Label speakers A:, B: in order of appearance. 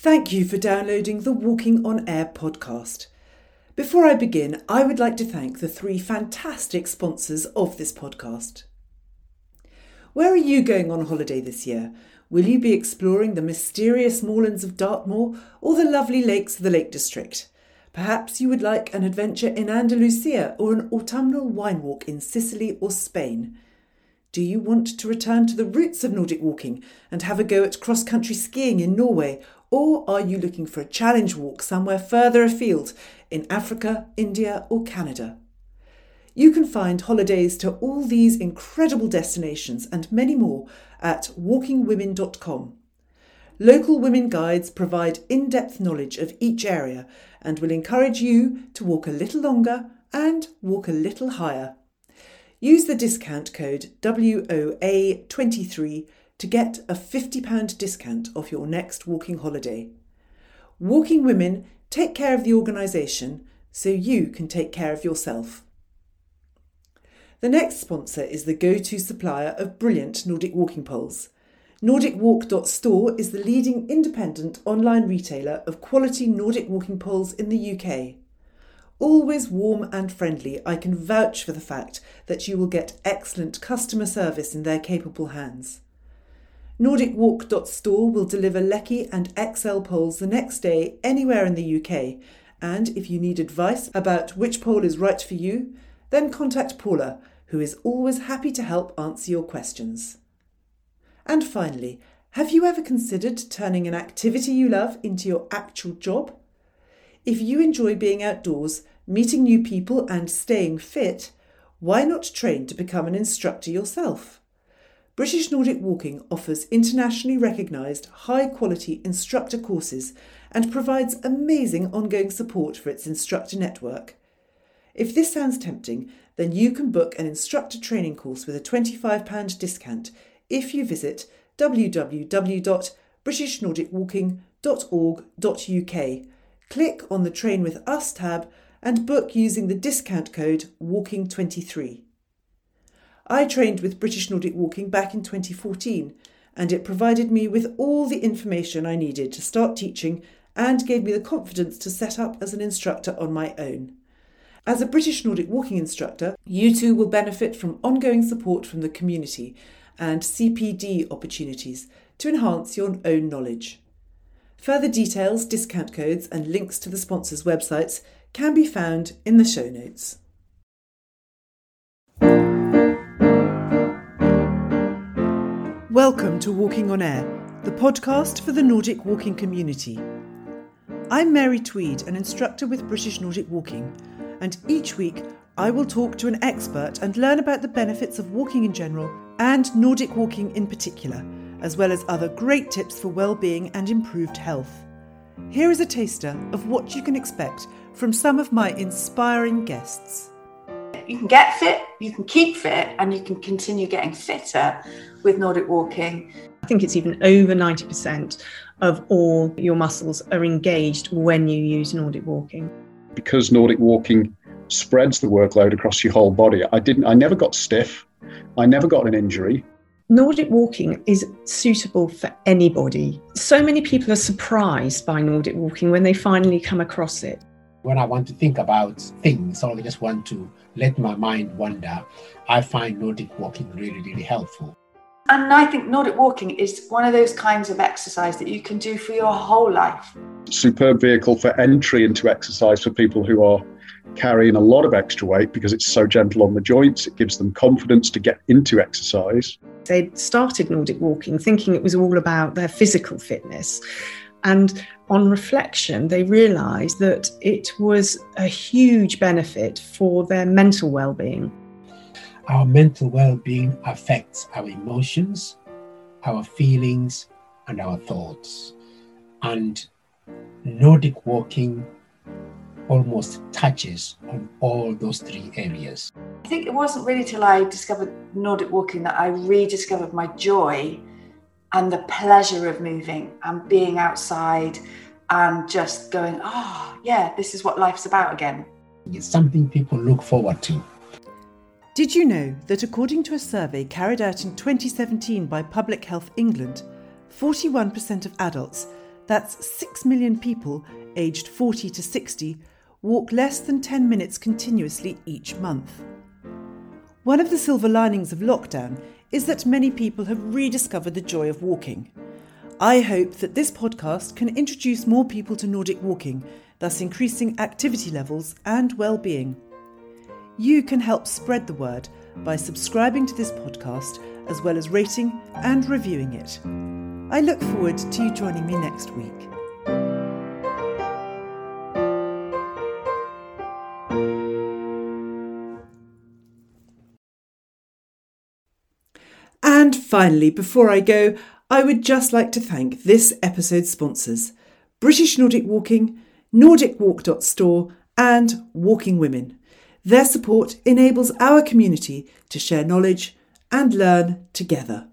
A: Thank you for downloading the Walking on Air podcast. Before I begin, I would like to thank the three fantastic sponsors of this podcast. Where are you going on holiday this year? Will you be exploring the mysterious moorlands of Dartmoor or the lovely lakes of the Lake District? Perhaps you would like an adventure in Andalusia or an autumnal wine walk in Sicily or Spain. Do you want to return to the roots of Nordic walking and have a go at cross country skiing in Norway? Or are you looking for a challenge walk somewhere further afield in Africa, India, or Canada? You can find holidays to all these incredible destinations and many more at walkingwomen.com. Local women guides provide in depth knowledge of each area and will encourage you to walk a little longer and walk a little higher. Use the discount code WOA23 to get a £50 discount off your next walking holiday. Walking Women take care of the organisation so you can take care of yourself. The next sponsor is the go to supplier of brilliant Nordic walking poles. NordicWalk.store is the leading independent online retailer of quality Nordic walking poles in the UK. Always warm and friendly, I can vouch for the fact that you will get excellent customer service in their capable hands. NordicWalk.store will deliver Leki and Exel poles the next day anywhere in the UK, and if you need advice about which pole is right for you, then contact Paula, who is always happy to help answer your questions. And finally, have you ever considered turning an activity you love into your actual job? If you enjoy being outdoors, meeting new people, and staying fit, why not train to become an instructor yourself? British Nordic Walking offers internationally recognised high quality instructor courses and provides amazing ongoing support for its instructor network. If this sounds tempting, then you can book an instructor training course with a £25 discount if you visit www.britishNordicWalking.org.uk click on the Train with Us tab and book using the discount code WALKING23. I trained with British Nordic Walking back in 2014 and it provided me with all the information I needed to start teaching and gave me the confidence to set up as an instructor on my own. As a British Nordic Walking instructor, you too will benefit from ongoing support from the community and CPD opportunities to enhance your own knowledge. Further details, discount codes, and links to the sponsors' websites can be found in the show notes. Welcome to Walking on Air, the podcast for the Nordic walking community. I'm Mary Tweed, an instructor with British Nordic Walking, and each week I will talk to an expert and learn about the benefits of walking in general and Nordic walking in particular as well as other great tips for well-being and improved health. Here is a taster of what you can expect from some of my inspiring guests.
B: You can get fit, you can keep fit, and you can continue getting fitter with Nordic walking.
C: I think it's even over 90% of all your muscles are engaged when you use Nordic walking.
D: Because Nordic walking spreads the workload across your whole body, I didn't I never got stiff. I never got an injury.
C: Nordic walking is suitable for anybody. So many people are surprised by Nordic walking when they finally come across it.
E: When I want to think about things or I just want to let my mind wander, I find Nordic walking really, really helpful.
B: And I think Nordic walking is one of those kinds of exercise that you can do for your whole life.
D: Superb vehicle for entry into exercise for people who are carrying a lot of extra weight because it's so gentle on the joints. It gives them confidence to get into exercise.
C: They started Nordic walking thinking it was all about their physical fitness. And on reflection, they realised that it was a huge benefit for their mental well-being.
E: Our mental well-being affects our emotions, our feelings, and our thoughts. And Nordic walking almost touches on all those three areas.
B: I think it wasn't really till I discovered Nordic walking that I rediscovered my joy and the pleasure of moving and being outside and just going, oh, yeah, this is what life's about again.
E: It's something people look forward to.
A: Did you know that according to a survey carried out in 2017 by Public Health England, 41% of adults That's 6 million people aged 40 to 60 walk less than 10 minutes continuously each month. One of the silver linings of lockdown is that many people have rediscovered the joy of walking. I hope that this podcast can introduce more people to Nordic walking, thus increasing activity levels and well-being. You can help spread the word by subscribing to this podcast as well as rating and reviewing it. I look forward to you joining me next week. And finally, before I go, I would just like to thank this episode's sponsors British Nordic Walking, NordicWalk.store, and Walking Women. Their support enables our community to share knowledge and learn together.